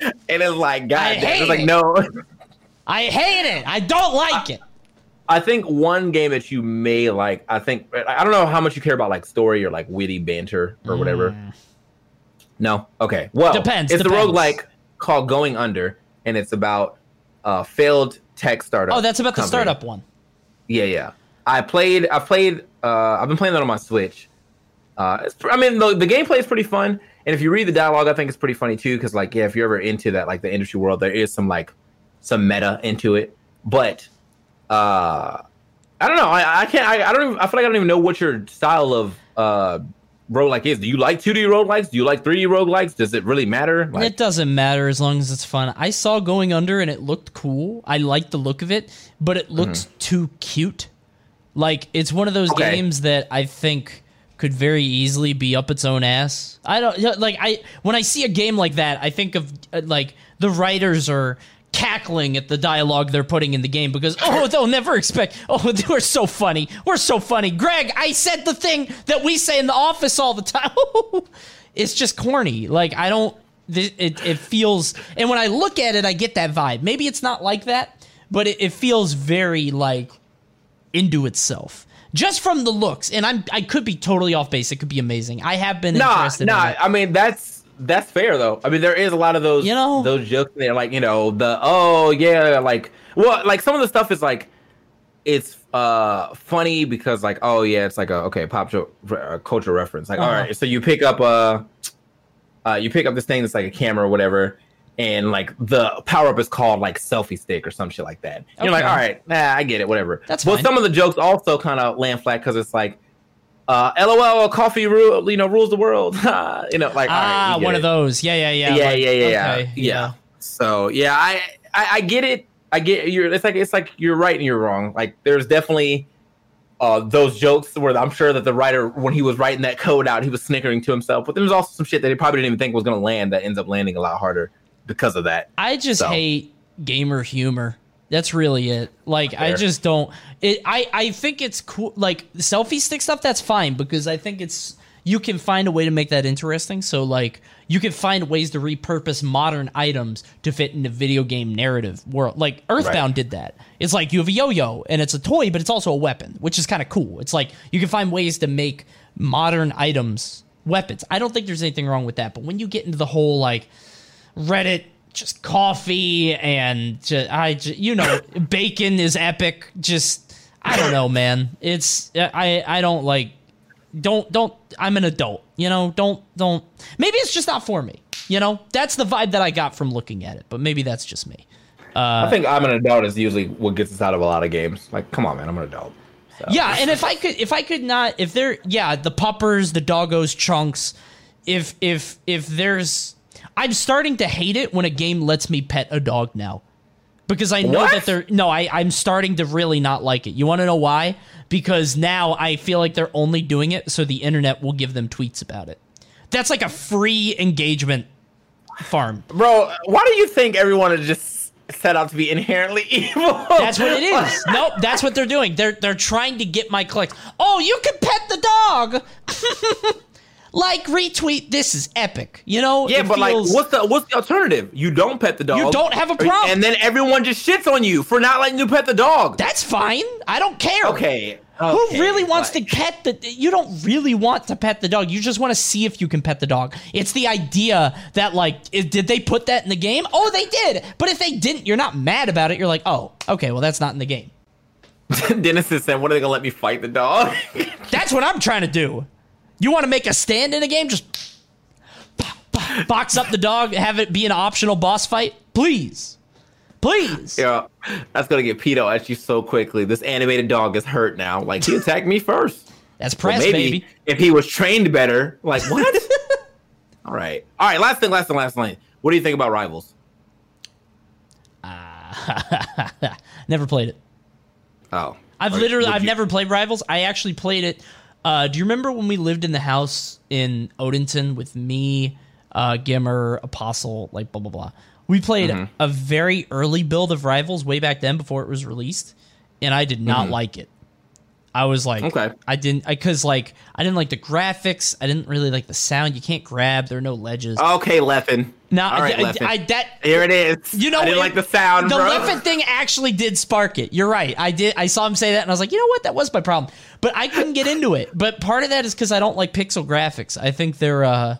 Speaker 1: and it's like God,
Speaker 2: I
Speaker 1: damn, it's like
Speaker 2: it.
Speaker 1: no.
Speaker 2: I hate it. I don't like it.
Speaker 1: I think one game that you may like, I think I don't know how much you care about like story or like witty banter or whatever. No, okay. Well,
Speaker 2: Mm. Depends,
Speaker 1: It's
Speaker 2: depends.
Speaker 1: a roguelike called Going Under, and it's about uh failed tech startup.
Speaker 2: Oh, that's about the startup one.
Speaker 1: Yeah, yeah. I played. I played. Uh, I've been playing that on my Switch. Uh, it's, I mean, the, the gameplay is pretty fun, and if you read the dialogue, I think it's pretty funny too. Because like, yeah, if you're ever into that, like the industry world, there is some like some meta into it. But uh, I don't know. I, I can't. I, I don't. Even, I feel like I don't even know what your style of uh roguelike is. Do you like 2D roguelikes? Do you like 3D roguelikes? Does it really matter? Like,
Speaker 2: it doesn't matter as long as it's fun. I saw Going Under and it looked cool. I liked the look of it, but it looks too cute. Like it's one of those
Speaker 1: Okay.
Speaker 2: games that I think could very easily be up its own ass. I don't like I when I see a game like that, I think of uh, like the writers are cackling at the dialogue they're putting in the game because oh they'll never expect oh we're so funny. We're so funny. Greg i said the thing that we say in the office all the time. It's just corny. Like i don't it, it feels and when i look at it i get that vibe. Maybe it's not like that but it, it feels very like into itself just from the looks and i'm i could be totally off base it could be amazing i have been
Speaker 1: Nah,
Speaker 2: interested
Speaker 1: nah.
Speaker 2: in it.
Speaker 1: I mean, that's that's fair though. I mean, there is a lot of those,
Speaker 2: You know?
Speaker 1: those jokes. They're like, you know, the oh yeah, like well, like some of the stuff is like it's uh funny because like oh yeah, it's like a okay pop uh, culture reference. Like all
Speaker 2: Uh-huh.
Speaker 1: right, so you pick up a uh you pick up this thing that's like a camera or whatever. And like the power up is called like selfie stick or some shit like that. You're like, all right, nah, I get it, whatever.
Speaker 2: That's
Speaker 1: but
Speaker 2: fine.
Speaker 1: some of the jokes also kind of land flat because it's like, uh, LOL, coffee rule, you know, rules the world. you know, like
Speaker 2: ah
Speaker 1: you get
Speaker 2: one
Speaker 1: it.
Speaker 2: of those yeah yeah yeah
Speaker 1: Yeah,
Speaker 2: like,
Speaker 1: yeah, yeah,
Speaker 2: okay,
Speaker 1: yeah, yeah. So yeah, I, I I get it. I get you're. It's like it's like you're right and you're wrong. Like there's definitely uh, those jokes where I'm sure that the writer, when he was writing that code out, he was snickering to himself. But there's also some shit that he probably didn't even think was going to land that ends up landing a lot harder because of that.
Speaker 2: I just
Speaker 1: So.
Speaker 2: hate gamer humor. That's really it. Like I just don't. It. I. I think it's cool. Like selfie stick stuff. That's fine because I think it's you can find a way to make that interesting. So like you can find ways to repurpose modern items to fit in the video game narrative world. Like Earthbound
Speaker 1: Right.
Speaker 2: did that. It's like you have a yo-yo and it's a toy, but it's also a weapon, which is kind of cool. It's like you can find ways to make modern items weapons. I don't think there's anything wrong with that. But when you get into the whole like Reddit, just coffee and ju- I, ju- you know, bacon is epic. Just I don't know, man. It's I I don't like. Don't don't. I'm an adult. You know. Don't don't. Maybe it's just not for me. You know. That's the vibe that I got from looking at it. But maybe that's just me.
Speaker 1: I think I'm an adult is usually what gets us out of a lot of games. Like, come on, man, I'm an adult. So.
Speaker 2: Yeah, and if I could, if I could not, if there, yeah, the puppers, the doggos, chunks. If if if there's, I'm starting to hate it when a game lets me pet a dog now, because I know
Speaker 1: What?
Speaker 2: that they're no, I I'm starting to really not like it. You want to know why? Because now I feel like they're only doing it so the internet will give them tweets about it. That's like a free engagement farm.
Speaker 1: bro. Why do you think everyone is just set out to be inherently evil?
Speaker 2: That's what it is. nope, that's what they're doing. They're they're trying to get my clicks. Oh, you can pet the dog. like retweet. This is epic. You know?
Speaker 1: Yeah,
Speaker 2: It
Speaker 1: but like, what's the what's the alternative? You don't pet the dog.
Speaker 2: You don't have a problem.
Speaker 1: and then everyone just shits on you for not letting you pet the dog.
Speaker 2: that's fine. I don't care.
Speaker 1: okay.
Speaker 2: Who really wants
Speaker 1: like-
Speaker 2: to pet the? You don't really want to pet the dog. You just want to see if you can pet the dog. It's the idea that like, i- did they put that in the game? Oh, they did. But if they didn't, you're not mad about it. You're like, oh, okay, well, that's not in the game.
Speaker 1: Dennis is saying, "What are they gonna let me fight the dog?"
Speaker 2: That's what I'm trying to do. You want to make a stand in a game? Just box up the dog, have it be an optional boss fight, please, please.
Speaker 1: yeah, that's gonna get PETA at you so quickly. This animated dog is hurt now. Like he attacked me first.
Speaker 2: That's
Speaker 1: Well,
Speaker 2: press,
Speaker 1: maybe
Speaker 2: baby.
Speaker 1: if he was trained better. Like what? all right, all right. Last thing, last thing, last thing. What do you think about Rivals?
Speaker 2: Never played it.
Speaker 1: Oh,
Speaker 2: I've literally, I've
Speaker 1: you-
Speaker 2: never played Rivals. I actually played it. Uh, do you remember when we lived in the house in Odenton with me, uh, Gimmer, Apostle, like blah blah blah? We played
Speaker 1: Mm-hmm.
Speaker 2: a very early build of Rivals way back then before it was released, and I did not like it. I was like,
Speaker 1: Mm-hmm. Okay.
Speaker 2: I didn't, because like I didn't like the graphics. I didn't really like the sound. You can't grab. There are no ledges.
Speaker 1: Okay, Leffen.
Speaker 2: No,
Speaker 1: all right,
Speaker 2: I. I, that
Speaker 1: Here it is.
Speaker 2: you know,
Speaker 1: I didn't
Speaker 2: it-
Speaker 1: like the sound,
Speaker 2: The
Speaker 1: bro.
Speaker 2: Thing actually did spark it. You're right. I did. I saw him say that, and I was like, you know what? That was my problem. But I couldn't get into it. But part of that is because I don't like pixel graphics. I think they're. uh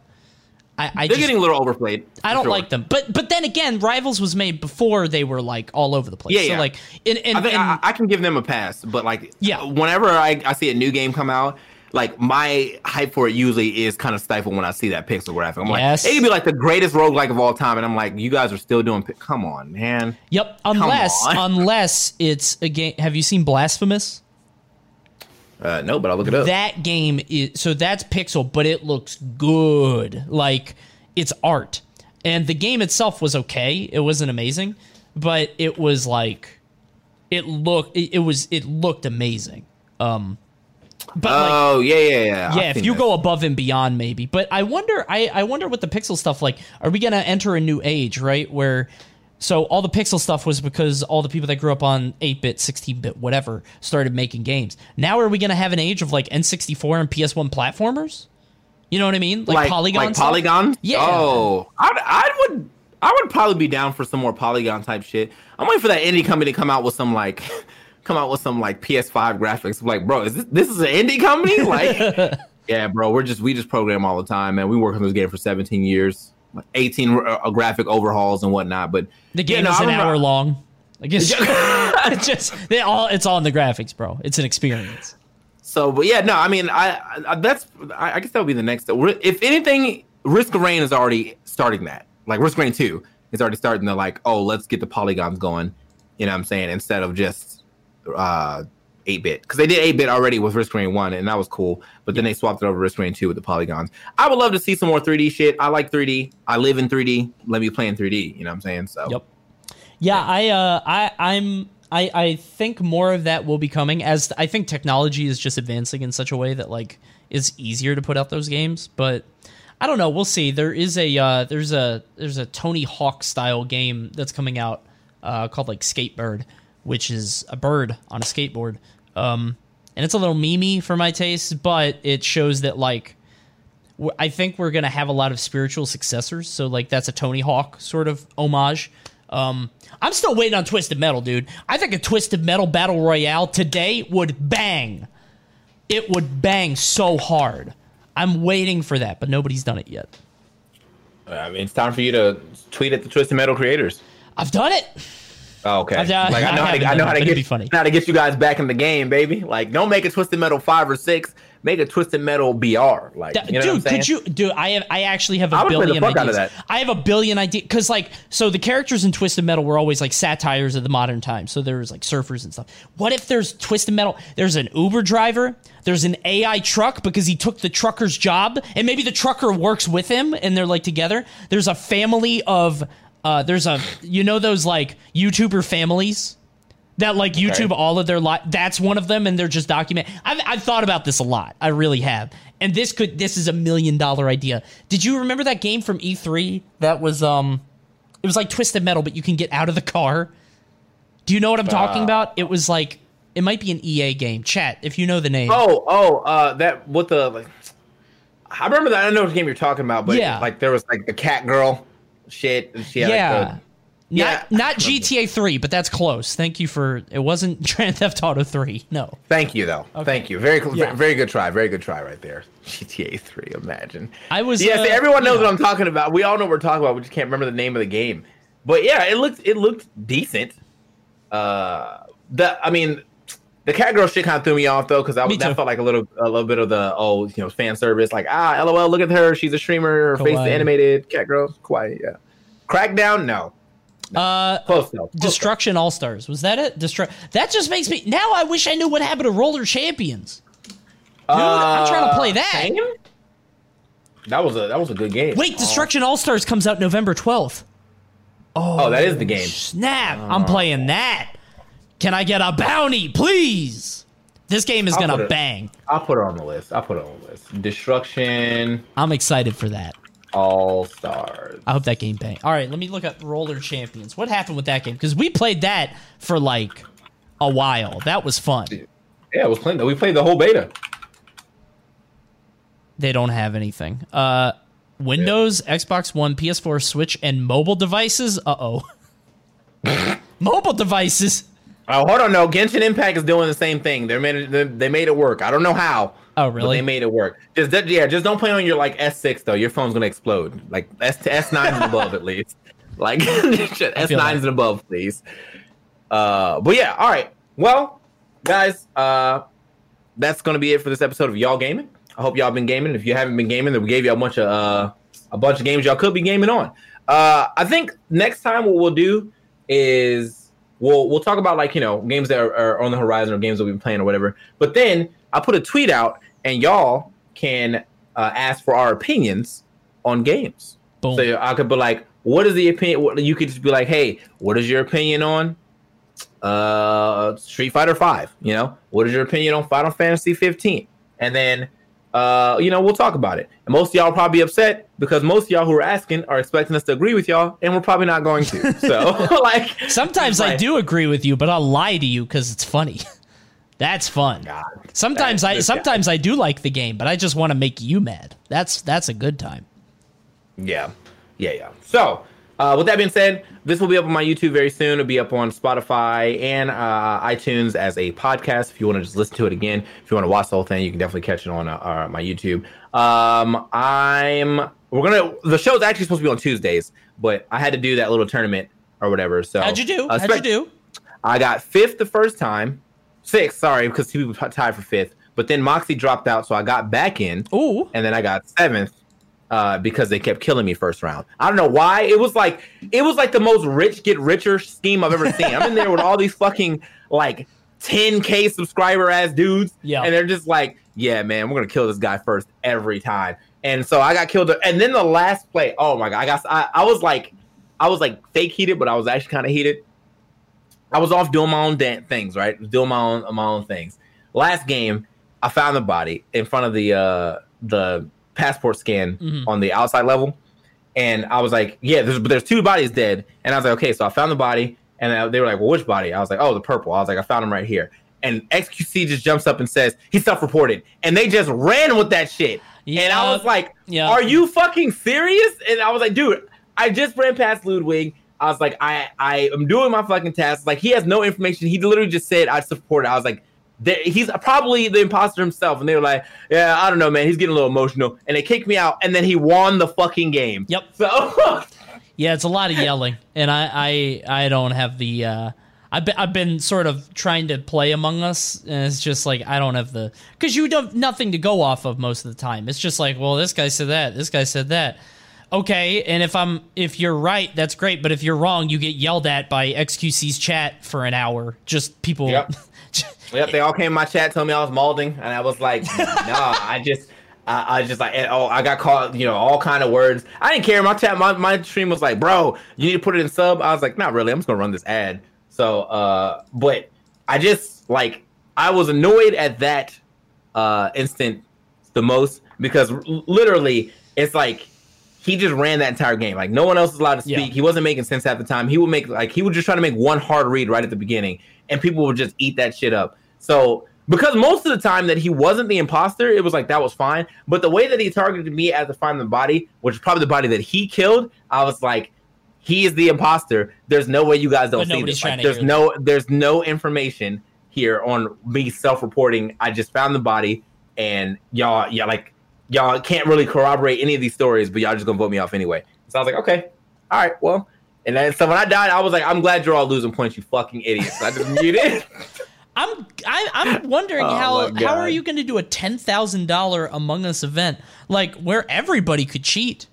Speaker 2: I, I
Speaker 1: They're
Speaker 2: just,
Speaker 1: getting a little overplayed.
Speaker 2: I don't
Speaker 1: sure.
Speaker 2: like them. But but then again, Rivals was made before they were like all over the place.
Speaker 1: Yeah,
Speaker 2: so
Speaker 1: yeah.
Speaker 2: like, and, and,
Speaker 1: I
Speaker 2: and-
Speaker 1: I, I can give them a pass, but like,
Speaker 2: Yeah.
Speaker 1: whenever I, I see a new game come out, like my hype for it usually is kind of stifled when I see that pixel graphic. I'm
Speaker 2: Yes.
Speaker 1: like, it could be like the greatest roguelike of all time, and I'm like, you guys are still doing. pi- Come on, man.
Speaker 2: yep. Unless unless it's a game. Have you seen Blasphemous?
Speaker 1: Uh, no, but I'll look it up.
Speaker 2: that game is so that's pixel but it looks good like it's art and the game itself was okay it wasn't amazing but it was like it looked it, it was it looked amazing um but like
Speaker 1: oh yeah, yeah, yeah. I've
Speaker 2: yeah, if you go above and beyond, maybe. But I wonder, I, I wonder what the pixel stuff like. Are we gonna enter a new age, right? Where so all the pixel stuff was because all the people that grew up on 8-bit, 16-bit, whatever, started making games. Now are we gonna have an age of like N64 and PS1 platformers? You know what I mean? Like, polygon.
Speaker 1: like
Speaker 2: stuff?
Speaker 1: polygon.
Speaker 2: Yeah.
Speaker 1: Oh, I, I would, I would probably be down for some more polygon type shit. I'm waiting for that indie company to come out with some like, come out with some like PS5 graphics. I'm like, bro, is this this is an indie company? Like, yeah, bro, we're just we just program all the time, man. We work on this game for 17 years, like 18 uh, graphic overhauls and whatnot. But
Speaker 2: The game
Speaker 1: yeah, no,
Speaker 2: is an hour long. I guess it's just they all it's all in the graphics, bro. It's an experience.
Speaker 1: So, but yeah, no, I mean, I, I that's I, I guess that would be the next. If anything, Risk of Rain is already starting that. Like Risk of Rain Two is already starting to like, oh, let's get the polygons going. You know what I'm saying? Instead of just uh 8 bit. Because they did 8 bit already with Risk Rain 1 and that was cool. But then they swapped it over Risk Rain 2 with the polygons. I would love to see some more 3D shit. I like 3D I live in 3D let me play in 3D you know what I'm saying? So.
Speaker 2: Yep. Yeah, I uh I I'm I I think more of that will be coming as I think technology is just advancing in such a way that like it's easier to put out those games, but I don't know, we'll see. There is a uh there's a there's a Tony Hawk style game that's coming out uh called like Skatebird, which is a bird on a skateboard. Um and it's a little memey for my taste, but it shows that like I think we're gonna have a lot of spiritual successors. So like that's a Tony Hawk sort of homage. Um, I'm still waiting on Twisted Metal, dude. I think a Twisted Metal battle royale today would bang. It would bang so hard. I'm waiting for that, but nobody's done it yet.
Speaker 1: I mean, it's time for you to tweet at the Twisted Metal creators.
Speaker 2: I've done it.
Speaker 1: Oh, okay.
Speaker 2: I've done-
Speaker 1: like I know
Speaker 2: I
Speaker 1: how to, I know how to get
Speaker 2: be funny.
Speaker 1: how to get you guys back in the game, baby. Like, don't make a Twisted Metal five or six. Make a Twisted Metal BR. Like, you know what I'm
Speaker 2: dude, could you, dude? I have, I actually have a
Speaker 1: I would play the
Speaker 2: billion
Speaker 1: fuck out
Speaker 2: ideas.
Speaker 1: of that.
Speaker 2: I have a billion ideas because, like, so the characters in Twisted Metal were always like satires of the modern time. So there was like surfers and stuff. What if there's Twisted Metal? There's an Uber driver. There's an AI truck because he took the trucker's job, and maybe the trucker works with him, and they're like together. There's a family of, uh, there's a, you know, those like YouTuber families that like YouTube all of their life. That's one of them, and they're just document. I've, I've thought about this a lot. I really have. And this could this is a million dollar idea. Did you remember that game from E3 that was um, it was like Twisted Metal, but you can get out of the car. Do you know what I'm talking about? It was like it might be an EA game. Chat if you know the name.
Speaker 1: Oh, oh, uh, that what the like. I remember that. I don't know what game you're talking about, but
Speaker 2: Yeah.
Speaker 1: like there was like the cat girl shit. and She had,
Speaker 2: yeah.
Speaker 1: Like, the, yeah.
Speaker 2: Not not GTA 3, but that's close. Thank you for it wasn't Grand Theft Auto 3. No.
Speaker 1: thank you though. Thank you. Very,
Speaker 2: Yeah.
Speaker 1: very good try. Very good try right there. GTA Three. Imagine.
Speaker 2: I was
Speaker 1: Yeah,
Speaker 2: uh,
Speaker 1: see, everyone knows
Speaker 2: yeah.
Speaker 1: what I'm talking about. We all know what we're talking about. We just can't remember the name of the game. But yeah, it looked it looked decent. Uh, the I mean, the cat girl shit kind of threw me off though because I was that felt like a little a little bit of the oh you know fan service like ah lol look at her she's a streamer her face is animated cat girl quiet yeah. Crackdown no
Speaker 2: Uh
Speaker 1: close though. Close.
Speaker 2: Destruction All Stars. Was that it? Destru- That just makes me now. I wish I knew what happened to Roller Champions. Dude, I'm trying to play that.
Speaker 1: Hanging? That was a that was a good game.
Speaker 2: Wait, Destruction All Stars comes out November 12th.
Speaker 1: Oh, that is the game.
Speaker 2: Snap! I'm playing that. Can I get a bounty, please? This game is
Speaker 1: I'll
Speaker 2: gonna
Speaker 1: it-
Speaker 2: bang.
Speaker 1: I'll put it on the list. I'll put it on the list. Destruction
Speaker 2: I'm excited for that.
Speaker 1: All Stars.
Speaker 2: I hope that game bang. All right, let me look up Roller Champions. What happened with that game? Because we played that for like a while. That was fun.
Speaker 1: Yeah, it was playing. That. We played the whole beta.
Speaker 2: They don't have anything. Uh, Windows, Xbox One, PS4, Switch, and mobile devices. Uh oh. mobile devices.
Speaker 1: Oh, hold on, no. Genshin Impact is doing the same thing. They made it. They, made it work. I don't know how.
Speaker 2: Oh,
Speaker 1: but
Speaker 2: really?
Speaker 1: they made it work. Just yeah. Just don't play on your like S6 though. Your phone's gonna explode. Like S S9 and above at least. Like S9s
Speaker 2: like-
Speaker 1: and above, please. Uh, but yeah. All right. Well, guys, uh, that's gonna be it for this episode of Y'all Gaming. I hope y'all been gaming. If you haven't been gaming, then we gave you a bunch of uh, a bunch of games y'all could be gaming on. Uh, I think next time what we'll do is we'll we'll talk about like you know games that are, are on the horizon or games that we've been playing or whatever. But then I put a tweet out and y'all can uh, ask for our opinions on games.
Speaker 2: Boom.
Speaker 1: So I could be like, what is the opinion? You could just be like, hey, what is your opinion on uh Street Fighter Five? You know, what is your opinion on Final Fantasy 15? And then uh, you know, we'll talk about it. And most of y'all will probably upset because most of y'all who are asking are expecting us to agree with y'all, and we're probably not going to. So like
Speaker 2: Sometimes I do agree with you, but I'll lie to you because it's funny. That's fun.
Speaker 1: God.
Speaker 2: Sometimes
Speaker 1: That-
Speaker 2: I
Speaker 1: this guy.
Speaker 2: sometimes I do like the game, but I just want to make you mad. That's that's a good time.
Speaker 1: Yeah, yeah, yeah. So, uh, with that being said, this will be up on my YouTube very soon. It'll be up on Spotify and uh, iTunes as a podcast. If you want to just listen to it again, if you want to watch the whole thing, you can definitely catch it on uh, uh, my YouTube. Um, I'm we're gonna the show's actually supposed to be on Tuesdays, but I had to do that little tournament or whatever. So
Speaker 2: How'd you do?
Speaker 1: uh,
Speaker 2: How'd you do?
Speaker 1: I got fifth the first time, sixth, sorry, because two people tied for fifth. But then Moxie dropped out, so I got back in
Speaker 2: Ooh,
Speaker 1: and then I got seventh uh, because they kept killing me first round. I don't know why. It was like it was like the most rich get richer scheme I've ever seen. I'm in there with all these fucking like 10k subscriber ass dudes,
Speaker 2: Yeah.
Speaker 1: and they're just like, yeah, man, we're gonna kill this guy first every time. And so I got killed, and then the last play, oh my god, I got I, I was like, I was like fake heated, but I was actually kind of heated. I was off doing my own da- things, right? Doing my own my own things. Last game, I found the body in front of the uh the passport scan
Speaker 2: Mhm.
Speaker 1: on the outside level, and I was like, "Yeah, there's but there's two bodies dead." And I was like, "Okay," so I found the body, and they were like, "Well, which body?" I was like, "Oh, the purple." I was like, "I found him right here." And XQC just jumps up and says he's self-reported, and they just ran with that shit. and I was like,
Speaker 2: Yeah.
Speaker 1: "Are you fucking serious?" And I was like, "Dude, I just ran past Ludwig. I was like, I I am doing my fucking task. Like he has no information. He literally just said I support it. I was like, he's probably the imposter himself. And they were like, yeah, I don't know, man. He's getting a little emotional. And they kicked me out. And then he won the fucking game.
Speaker 2: Yep.
Speaker 1: So
Speaker 2: Yeah, it's a lot of yelling, and I I, I don't have the. Uh, I've been, I've been sort of trying to play Among Us, and it's just like I don't have the because you have nothing to go off of most of the time. It's just like, well, this guy said that, this guy said that. Okay, and if I'm if you're right, that's great. But if you're wrong, you get yelled at by XQC's chat for an hour. Just people.
Speaker 1: Yep. Yep, they all came in my chat, told me I was molding, and I was like, nah, I just, I, I just like, oh, I got called, you know, all kind of words. I didn't care. My chat, my, my stream was like, bro, you need to put it in sub. I was like, not really. I'm just gonna run this ad. So, uh, but I just like, I was annoyed at that uh instant the most because literally it's like he just ran that entire game. Like no one else was allowed to speak.
Speaker 2: Yeah.
Speaker 1: He wasn't making sense at the time. He would make like he would just try to make one hard read right at the beginning, and people would just eat that shit up. So because most of the time that he wasn't the imposter, it was like that was fine. But the way that he targeted me as to find the body, which is probably the body that he killed, I was like, he is the imposter. There's no way you guys don't see this. Like, there's no there's no information here on me self-reporting. I just found the body, and y'all, yeah, like y'all can't really corroborate any of these stories, but y'all just gonna vote me off anyway. So I was like, okay, all right, well. And then so when I died, I was like, I'm glad you're all losing points, you fucking idiots. I just muted.
Speaker 2: I'm I, I'm wondering
Speaker 1: Oh
Speaker 2: how how are you going to do a ten thousand dollar Among Us event like where everybody could cheat?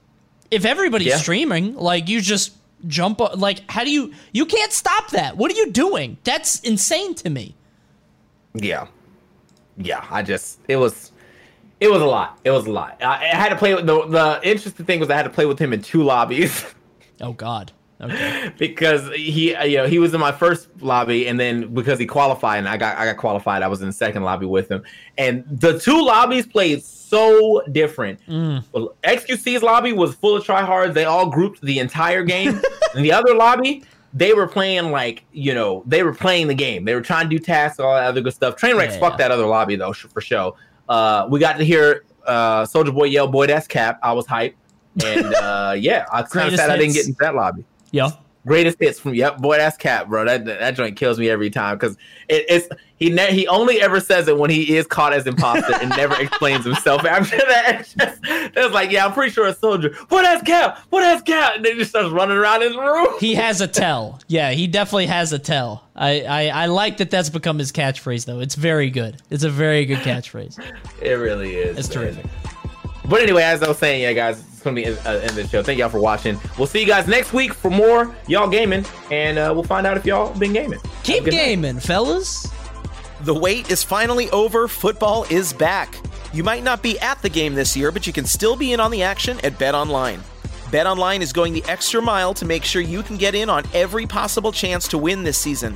Speaker 2: If everybody's
Speaker 1: Yeah.
Speaker 2: streaming, like you just jump like how do you you can't stop that? What are you doing? That's insane to me.
Speaker 1: yeah, yeah. I just it was it was a lot. It was a lot. I, I had to play with the the interesting thing was I had to play with him in two lobbies.
Speaker 2: Oh God. Okay.
Speaker 1: because he uh, you know he was in my first lobby and then because he qualified and I got I got qualified I was in the second lobby with him and the two lobbies played so different. Well, XQC's lobby was full of tryhards. They all grouped the entire game. and the other lobby they were playing like you know they were playing the game. They were trying to do tasks all that other good stuff. Trainwrecks
Speaker 2: Yeah.
Speaker 1: fuck that other lobby though sh- for show. Uh, we got to hear uh, Soulja Boy yell "Boy, that's cap." I was hyped. And uh, yeah, I kind of sad I didn't get into that lobby
Speaker 2: Yeah.
Speaker 1: greatest hits from yep boy that's cat bro that that joint kills me every time because it, it's he ne- he only ever says it when he is caught as imposter and never explains himself after that it's just like yeah i'm pretty sure a soldier what that's cap what that's cap and then he just starts running around his room
Speaker 2: He has a tell. Yeah, he definitely has a tell. I, I I like that that's become his catchphrase though. It's very good. It's a very good catchphrase.
Speaker 1: it really is
Speaker 2: It's
Speaker 1: man.
Speaker 2: Terrific.
Speaker 1: but anyway as i was saying yeah guys it's gonna be in, uh, in the show thank y'all for watching we'll see you guys next week for more y'all gaming and uh, we'll find out if y'all been gaming
Speaker 2: Keep
Speaker 1: good night.
Speaker 2: gaming, fellas.
Speaker 4: The wait is finally over. Football is back. You might not be at the game this year, but you can still be in on the action at BetOnline. Bet Online is going the extra mile to make sure you can get in on every possible chance to win this season.